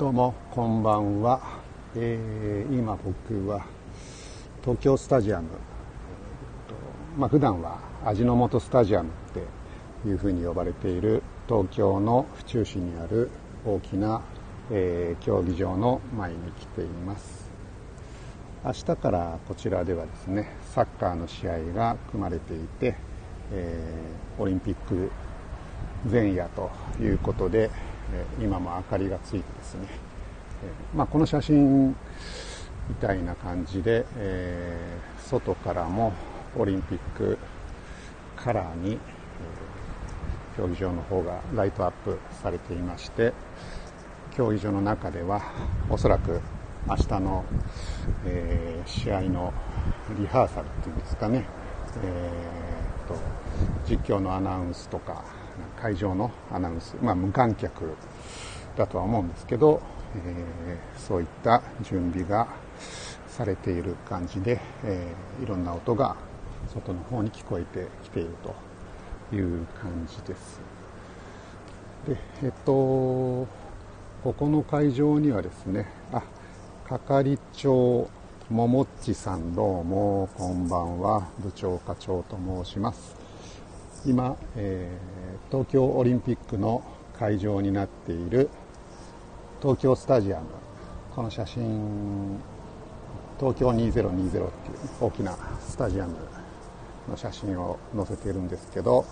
どうもこんばんは、えー、今僕は東京スタジアム、えーとまあ、普段は味の素スタジアムっていうふうに呼ばれている東京の府中市にある大きな、えー、競技場の前に来ています。明日からこちらではですねサッカーの試合が組まれていて、えー、オリンピック前夜ということで今も明かりがついてですね、まあ、この写真みたいな感じで、え、外からもオリンピックカラーに、え、競技場の方がライトアップされていまして競技場の中ではおそらく明日の、えー、試合のリハーサルっていうんですかね、えーと実況のアナウンスとか会場のアナウンス、まあ、無観客だとは思うんですけど、えー、そういった準備がされている感じで、えー、いろんな音が外の方に聞こえてきているという感じです。で、えっと、ここの会場にはですね、あ、係長ももっちさんどうもこんばんは部長課長と申します今、えー、東京オリンピックの会場になっている東京スタジアム。この写真東京2020っていう大きなスタジアムの写真を載せているんですけど、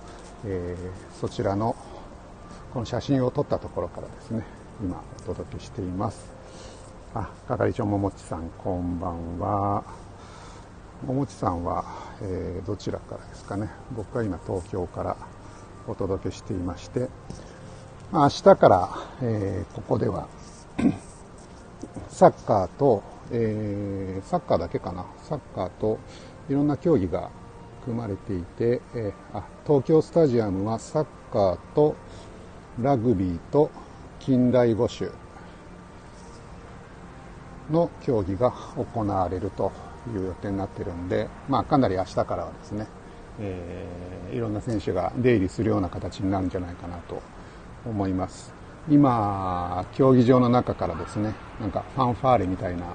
えー、そちらのこの写真を撮ったところからですね今お届けしています。あ係長ももちさんこんばんは。ももちさんは、えー、どちらからですかね。僕は今東京からお届けしていまして明日から、えー、ここでは サッカーと、えー、サッカーだけかな。サッカーといろんな競技が組まれていて、えー、あ東京スタジアムはサッカーとラグビーと近代五種の競技が行われると。いう予定になってるんで、まあ、かなり明日からはですね、えー、いろんな選手が出入りするような形になるんじゃないかなと思います。今、競技場の中からですね、なんかファンファーレみたいな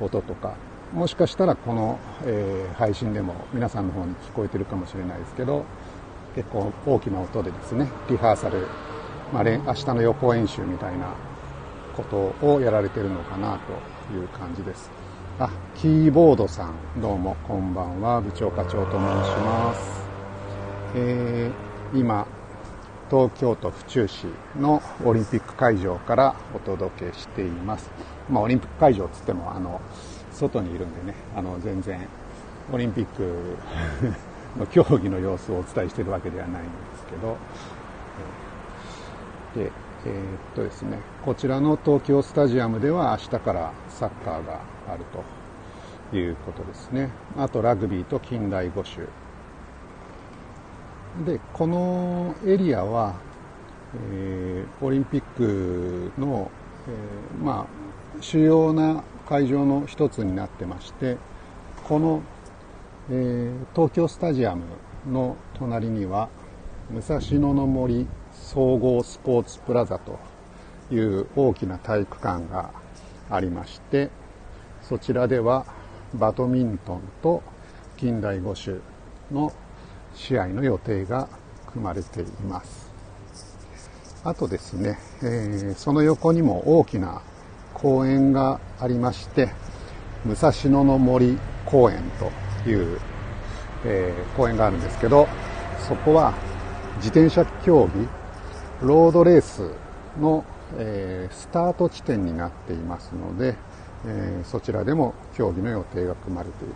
音とか、もしかしたらこの、えー、配信でも皆さんの方に聞こえてるかもしれないですけど、結構大きな音でですね、リハーサル、まあ、明日の予行演習みたいなことをやられてるのかなという感じです。あ、キーボードさん、どうもこんばんは、部長課長と申します。えー、今、東京都府中市のオリンピック会場からお届けしています。まあ、オリンピック会場っつっても、あの、外にいるんでね、あの、全然、オリンピック の競技の様子をお伝えしているわけではないんですけど、で、えー、っとですね、こちらの東京スタジアムでは明日からサッカーがあるということですね。あとラグビーと近代五種でこのエリアは、えー、オリンピックの、えー、まあ、主要な会場の一つになってましてこの、えー、東京スタジアムの隣には武蔵野の森総合スポーツプラザという大きな体育館がありましてそちらではバドミントンと近代五種の試合の予定が組まれています。あとですね、えー、その横にも大きな公園がありまして、武蔵野の森公園という、えー、公園があるんですけど、そこは自転車競技、ロードレースの、えー、スタート地点になっていますので、えー、そちらでも競技の予定が組まれている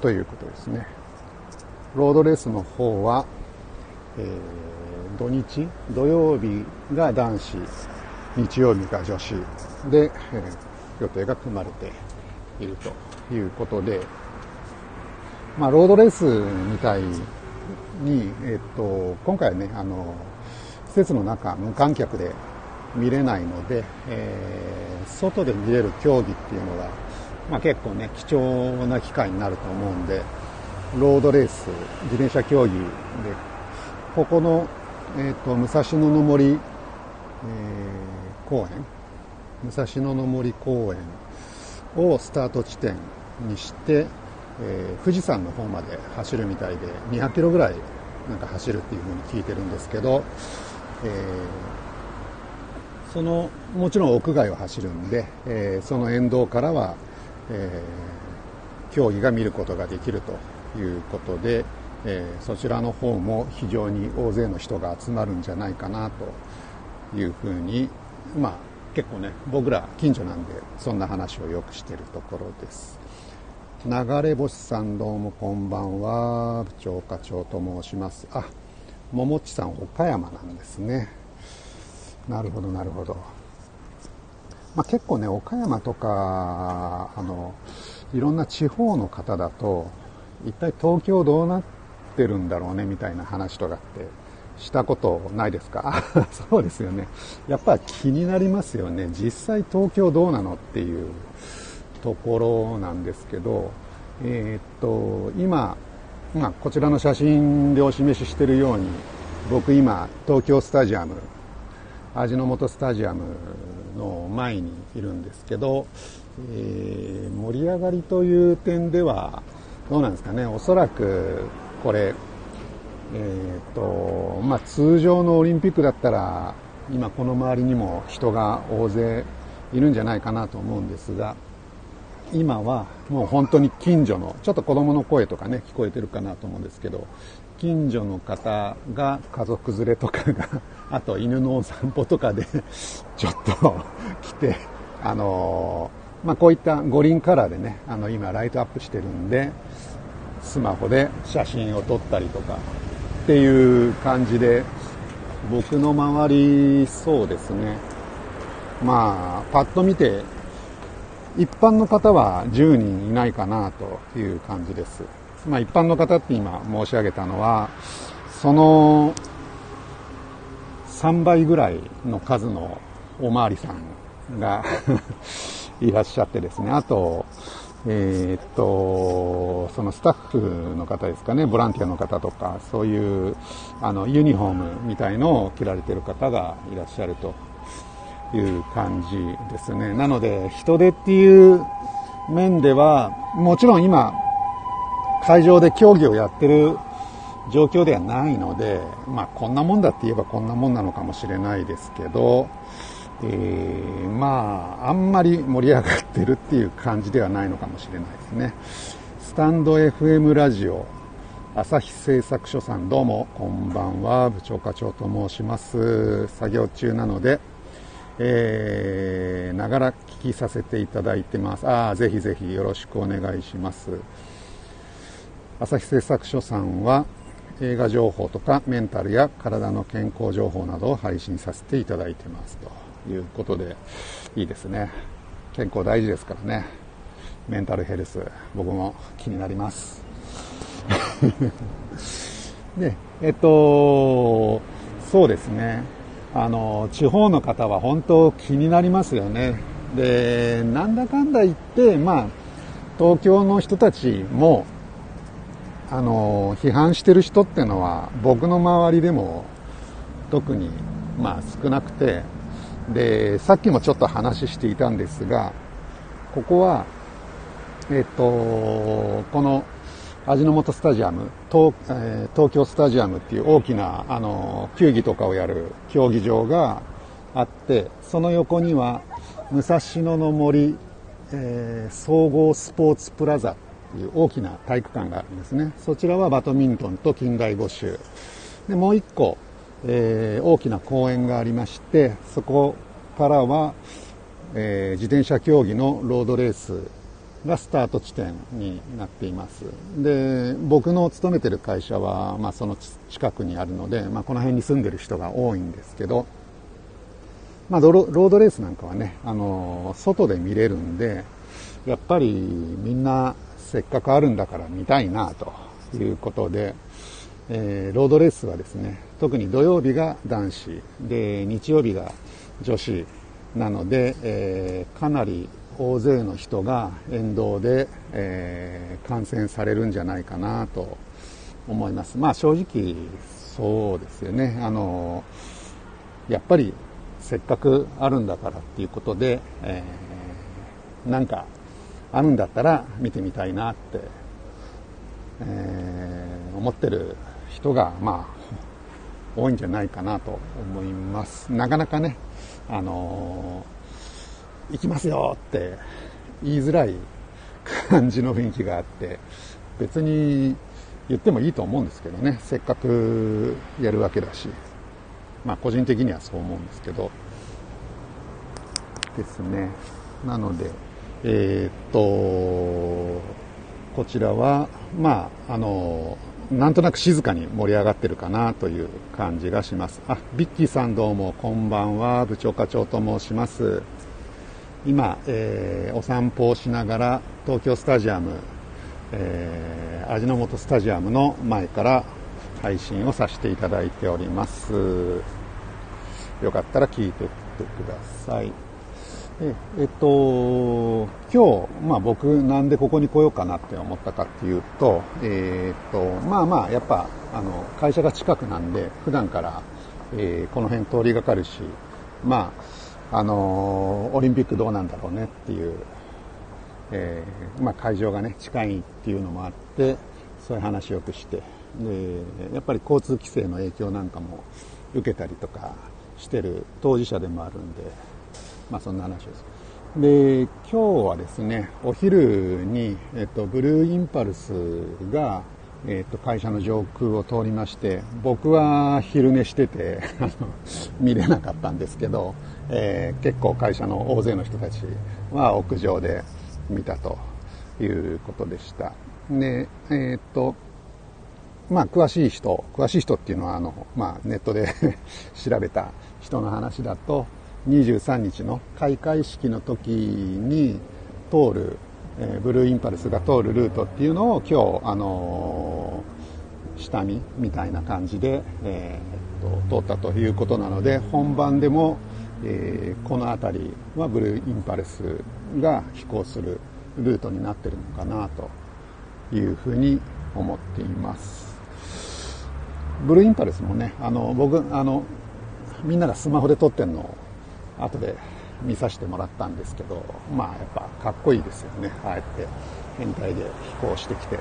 ということですね。ロードレースの方は、えー、土日、土曜日が男子、日曜日が女子で、えー、予定が組まれているということで、まあ、ロードレースみたいに、えっ、と、今回はね、あの、施設の中、無観客で見れないので、えー、外で見れる競技っていうのが、まあ、結構ね、貴重な機会になると思うんで、ロードレース、自転車競技で、ここの、え、ー、と、武蔵野の森、えー、公園武蔵野の森公園をスタート地点にして、えー、富士山の方まで走るみたいで200キロぐらいなんか走るっていうふうに聞いてるんですけど、えー、そのもちろん屋外を走るんで、えー、その沿道からは、え競技が見ることができるということで、えそちらの方も非常に大勢の人が集まるんじゃないかなというふうにまあ結構ね僕ら近所なんでそんな話をよくしてるところです。流れ星さんどうもこんばんは。部長課長と申します。あももちさん岡山なんですね。なるほどなるほどまあ、結構ね岡山とかあのいろんな地方の方だと一体東京どうなってるんだろうねみたいな話とかってしたことないですか？そうですよね。やっぱ気になりますよね。実際東京どうなのっていうところなんですけど、えー、っと、今、まあ、こちらの写真でお示ししてるように、僕今、東京スタジアム、味の素スタジアムの前にいるんですけど、えー、盛り上がりという点では、どうなんですかね、おそらくこれ、えーとまあ、通常のオリンピックだったら今この周りにも人が大勢いるんじゃないかなと思うんですが今はもう本当に近所のちょっと子供の声とかね聞こえてるかなと思うんですけど近所の方が家族連れとかが あと犬のお散歩とかで ちょっと 来てあのまあ、こういった五輪カラーでねあの今ライトアップしてるんでスマホで写真を撮ったりとかっていう感じで、僕の周り、そうですね。まあ、パッと見て、一般の方は10人いないかなという感じです。まあ一般の方って今申し上げたのは、その3倍ぐらいの数のおまわりさんが いらっしゃってですね、あと、えー、っと、そのスタッフの方ですかね、ボランティアの方とか、そういう、あの、ユニフォームみたいのを着られてる方がいらっしゃるという感じですね。なので、人手っていう面では、もちろん今、会場で競技をやってる状況ではないので、まあ、こんなもんだって言えばこんなもんなのかもしれないですけど、えー、まあ、あんまり盛り上がってるっていう感じではないのかもしれないですね。スタンド FM ラジオ、朝日製作所さんどうもこんばんは、部長課長と申します。作業中なので、えー、ながら聞きさせていただいてます。ああ、ぜひぜひよろしくお願いします。朝日製作所さんは、映画情報とかメンタルや体の健康情報などを配信させていただいてますと。いうことでいいですね。健康大事ですからね。メンタルヘルス僕も気になります。でえっとそうですね。あの地方の方は本当気になりますよね。でなんだかんだ言ってまあ東京の人たちもあの批判してる人ってのは僕の周りでも特にまあ少なくてで、さっきもちょっと話していたんですが、ここは、えっと、この味の素スタジアム東,、東京スタジアムっていう大きなあの球技とかをやる競技場があってその横には武蔵野の森、えー、総合スポーツプラザっいう大きな体育館があるんですね。そちらはバドミントンと近代五種。でもう一個えー、大きな公園がありましてそこからは、えー、自転車競技のロードレースがスタート地点になっています。で僕の勤めてる会社は、まあ、その近くにあるので、まあ、この辺に住んでる人が多いんですけど、まあ、ロードレースなんかはねあの外で見れるんでやっぱりみんなせっかくあるんだから見たいなということで、えー、ロードレースはですね特に土曜日が男子で日曜日が女子なので、えー、かなり大勢の人が沿道で、えー、観戦されるんじゃないかなと思います。まあ正直そうですよね。あのやっぱりせっかくあるんだからっていうことで、えー、なんかあるんだったら見てみたいなって、えー、思ってる人が、まあ、多いんじゃないかなと思います。なかなかね、あのー、行きますよって言いづらい感じの雰囲気があって、別に言ってもいいと思うんですけどね、せっかくやるわけだし、まあ個人的にはそう思うんですけど、ですね。なので、えー、っと、こちらは、まあ、あの、なんとなく静かに盛り上がってるかなという感じがします。あ、ビッキーさんどうもこんばんは。部長課長と申します。今、えー、お散歩をしながら東京スタジアム、えー、味の素スタジアムの前から配信をさせていただいております。よかったら聞いてってください。ええっと、今日、まあ僕なんでここに来ようかなって思ったかっていうと、えー、っと、まあまあやっぱ、あの、会社が近くなんで、普段から、えー、この辺通りがかるし、まあ、あのオリンピックどうなんだろうねっていう、え、まあ会場がね、近いっていうのもあって、そういう話をよくして、で、やっぱり交通規制の影響なんかも受けたりとかしてる当事者でもあるんで、まあそんな話です。で、今日はですね、お昼に、えっと、ブルーインパルスが、えっと、会社の上空を通りまして、僕は昼寝してて、あの、見れなかったんですけど、えー、結構会社の大勢の人たちは屋上で見たということでした。で、えー、っと、まあ、詳しい人、詳しい人っていうのは、あの、まあ、ネットで 調べた人の話だと、23日の開会式の時に通る、えー、ブルーインパルスが通るルートっていうのを今日、あのー、下見みたいな感じで、えー、と通ったということなので本番でも、えー、この辺りはブルーインパルスが飛行するルートになってるのかなというふうに思っています。ブルーインパルスもね、あの僕あのみんながスマホで撮ってるのを後で見させてもらったんですけど、まあやっぱかっこいいですよね。ああやって変態で飛行してきて。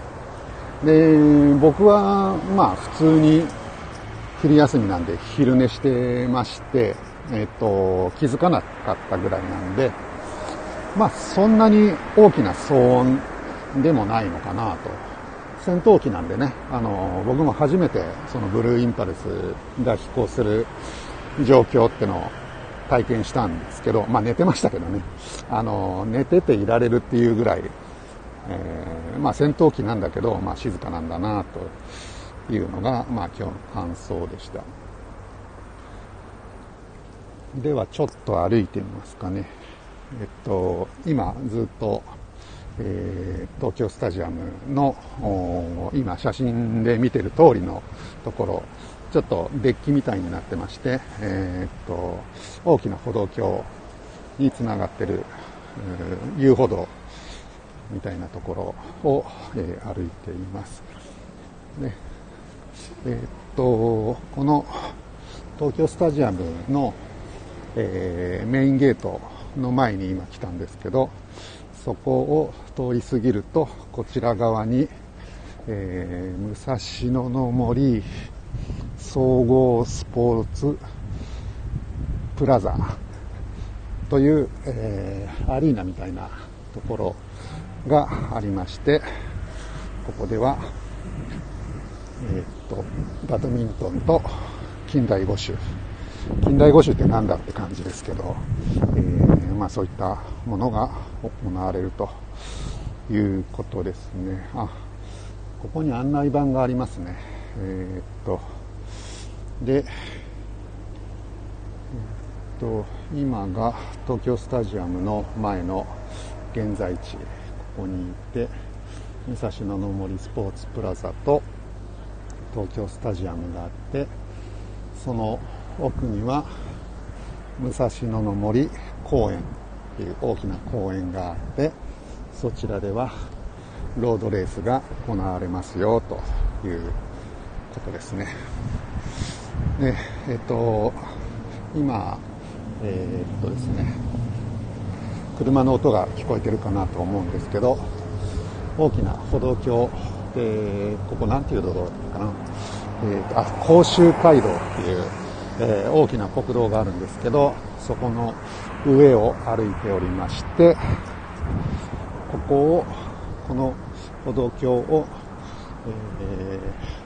で、僕はまあ普通に昼休みなんで昼寝してまして、えっ、と、気づかなかったぐらいなんで、まあそんなに大きな騒音でもないのかなと。戦闘機なんでね、あの、僕も初めてそのブルーインパルスが飛行する状況ってのを体験したんですけど、まあ寝てましたけどね、あの、寝てていられるっていうぐらい、えー、まあ戦闘機なんだけど、まあ静かなんだなというのが、まあ今日の感想でした。ではちょっと歩いてみますかね。えっと、今ずっと、えー、東京スタジアムの今写真で見てる通りのところちょっとデッキみたいになってまして、えー、っと、大きな歩道橋につながってる、遊歩道みたいなところを、えー、歩いています。で、えー、っと、この東京スタジアムの、えー、メインゲートの前に今来たんですけど、そこを通り過ぎると、こちら側に、えー、武蔵野の森総合スポーツプラザという、えー、アリーナみたいなところがありまして、ここでは、えー、っと、バドミントンと近代五種。近代五種って何だって感じですけど、えー、まあそういったものが行われるということですね。あ、ここに案内板がありますね。えー、っと、で、えっと、今が東京スタジアムの前の現在地、ここにいて、武蔵野の森スポーツプラザと東京スタジアムがあって、その奥には武蔵野の森公園っていう大きな公園があって、そちらではロードレースが行われますよということですね。で、えっと、今、えー、っとですね、車の音が聞こえてるかなと思うんですけど、大きな歩道橋で、ここなんていう道路かな、えー、あ、甲州街道っていう、えー、大きな国道があるんですけど、そこの上を歩いておりまして、ここを、この歩道橋を、え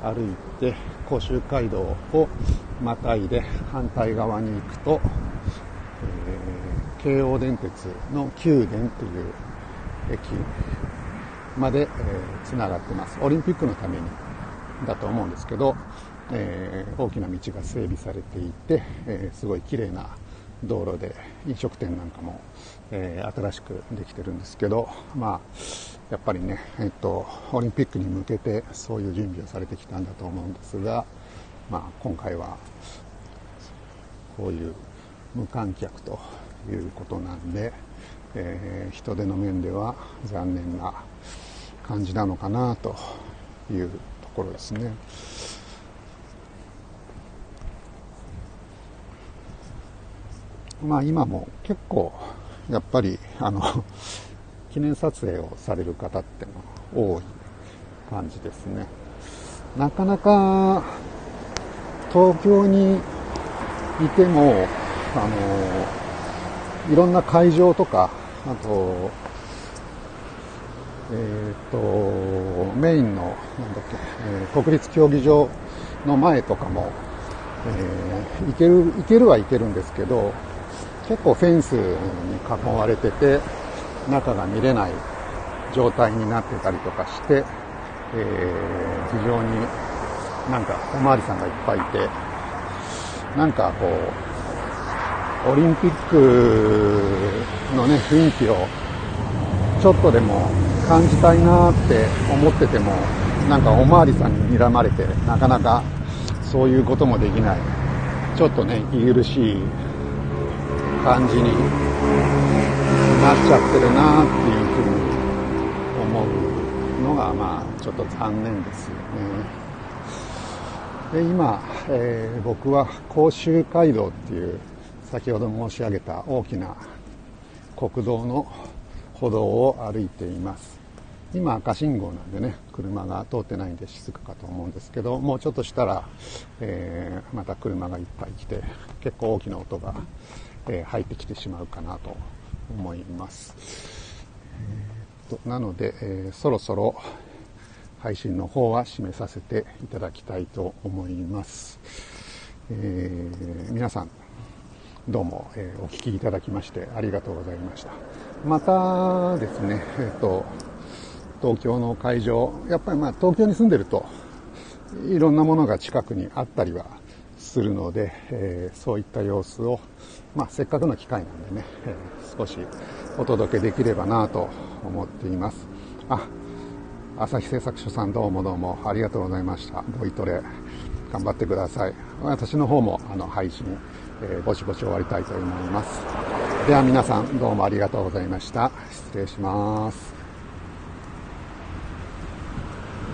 ー、歩いて甲州街道をまたいで反対側に行くと、えー、京王電鉄の宮殿という駅まで、えー、繋がってます。オリンピックのためにだと思うんですけど、えー、大きな道が整備されていて、えー、すごい綺麗な道路で飲食店なんかも、えー、新しくできてるんですけど、まあ、やっぱりね、えっと、オリンピックに向けてそういう準備をされてきたんだと思うんですが、まあ、今回はこういう無観客ということなんで、えー、人手の面では残念な感じなのかなというところですね。まあ今も結構やっぱりあの 記念撮影をされる方っての多い感じですね。なかなか東京にいても、あの、いろんな会場とか、あと、えっ、ー、と、メインの、なんだっけ、えー、国立競技場の前とかも、えー、行ける、行けるは行けるんですけど、結構フェンスに囲われてて、中が見れない状態になってたりとかして、えー、非常になんかおまわりさんがいっぱいいて、なんかこう、オリンピックのね、雰囲気をちょっとでも感じたいなって思ってても、なんかおまわりさんに睨まれて、なかなかそういうこともできない、ちょっとね、息苦しい感じになっちゃってるなっていうふうに思うのが、まあ、ちょっと残念ですよね。で今、えー、僕は甲州街道っていう先ほど申し上げた大きな国道の歩道を歩いています。今赤信号なんでね、車が通ってないんで静かかと思うんですけど、もうちょっとしたら、えー、また車がいっぱい来て、結構大きな音がえ入ってきてしまうかなと思います。えー、となので、えー、そろそろ配信の方は締めさせていただきたいと思います。え、皆さん、どうも、えお聞きいただきましてありがとうございました。またですね、えっ、と、東京の会場、やっぱりまあ東京に住んでると、いろんなものが近くにあったりはするので、えー、そういった様子を、まあ、せっかくの機会なんでね、えー、少しお届けできればなと思っています。あ、朝日製作所さんどうもどうもありがとうございました。ボイトレ頑張ってください。私の方もあの配信、えー、ぼちぼち終わりたいと思います。では皆さんどうもありがとうございました。失礼します。